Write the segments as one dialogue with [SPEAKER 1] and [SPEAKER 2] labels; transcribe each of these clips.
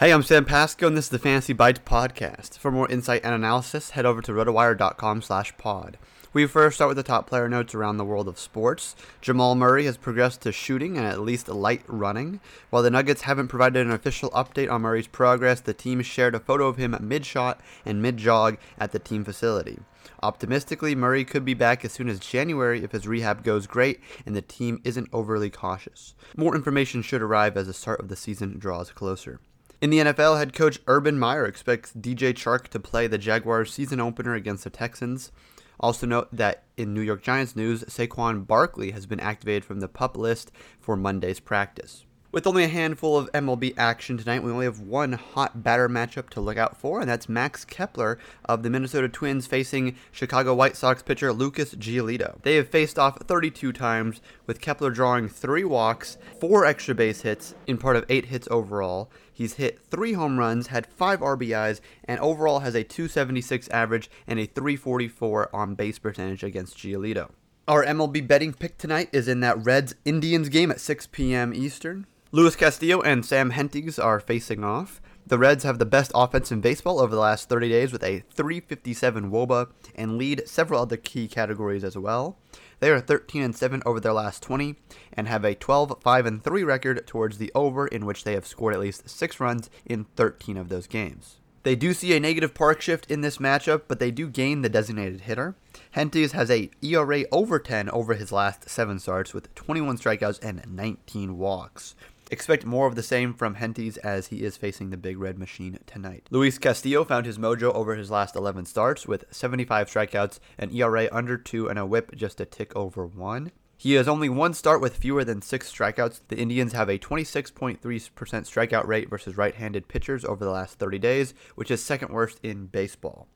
[SPEAKER 1] Hey, I'm Sam Pasco, and this is the Fantasy Bites podcast. For more insight and analysis, head over to rotowire.com slash pod. We first start with the top player notes around the world of sports. Jamal Murray has progressed to shooting and at least light running. While the Nuggets haven't provided an official update on Murray's progress, the team shared a photo of him mid shot and mid jog at the team facility. Optimistically, Murray could be back as soon as January if his rehab goes great and the team isn't overly cautious. More information should arrive as the start of the season draws closer. In the NFL, head coach Urban Meyer expects DJ Chark to play the Jaguars season opener against the Texans. Also note that in New York Giants news, Saquon Barkley has been activated from the pup list for Monday's practice. With only a handful of MLB action tonight, we only have one hot batter matchup to look out for, and that's Max Kepler of the Minnesota Twins facing Chicago White Sox pitcher Lucas Giolito. They have faced off 32 times, with Kepler drawing three walks, four extra base hits, in part of eight hits overall. He's hit three home runs, had five RBIs, and overall has a 276 average and a 344 on base percentage against Giolito. Our MLB betting pick tonight is in that Reds Indians game at 6 p.m. Eastern. Luis Castillo and Sam Hentges are facing off. The Reds have the best offense in baseball over the last 30 days with a 357 WOBA and lead several other key categories as well. They are 13 and 7 over their last 20 and have a 12 5 and 3 record towards the over in which they have scored at least 6 runs in 13 of those games. They do see a negative park shift in this matchup, but they do gain the designated hitter. Hentges has a ERA over 10 over his last 7 starts with 21 strikeouts and 19 walks. Expect more of the same from Hentges as he is facing the Big Red Machine tonight. Luis Castillo found his mojo over his last 11 starts with 75 strikeouts, an ERA under 2, and a whip just a tick over 1. He has only one start with fewer than six strikeouts. The Indians have a 26.3% strikeout rate versus right handed pitchers over the last 30 days, which is second worst in baseball.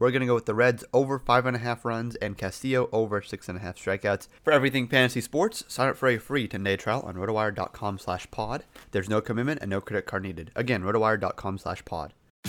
[SPEAKER 1] We're going to go with the Reds over 5.5 runs and Castillo over 6.5 strikeouts. For everything fantasy sports, sign up for a free 10-day trial on rotowire.com slash pod. There's no commitment and no credit card needed. Again, rotowire.com slash pod.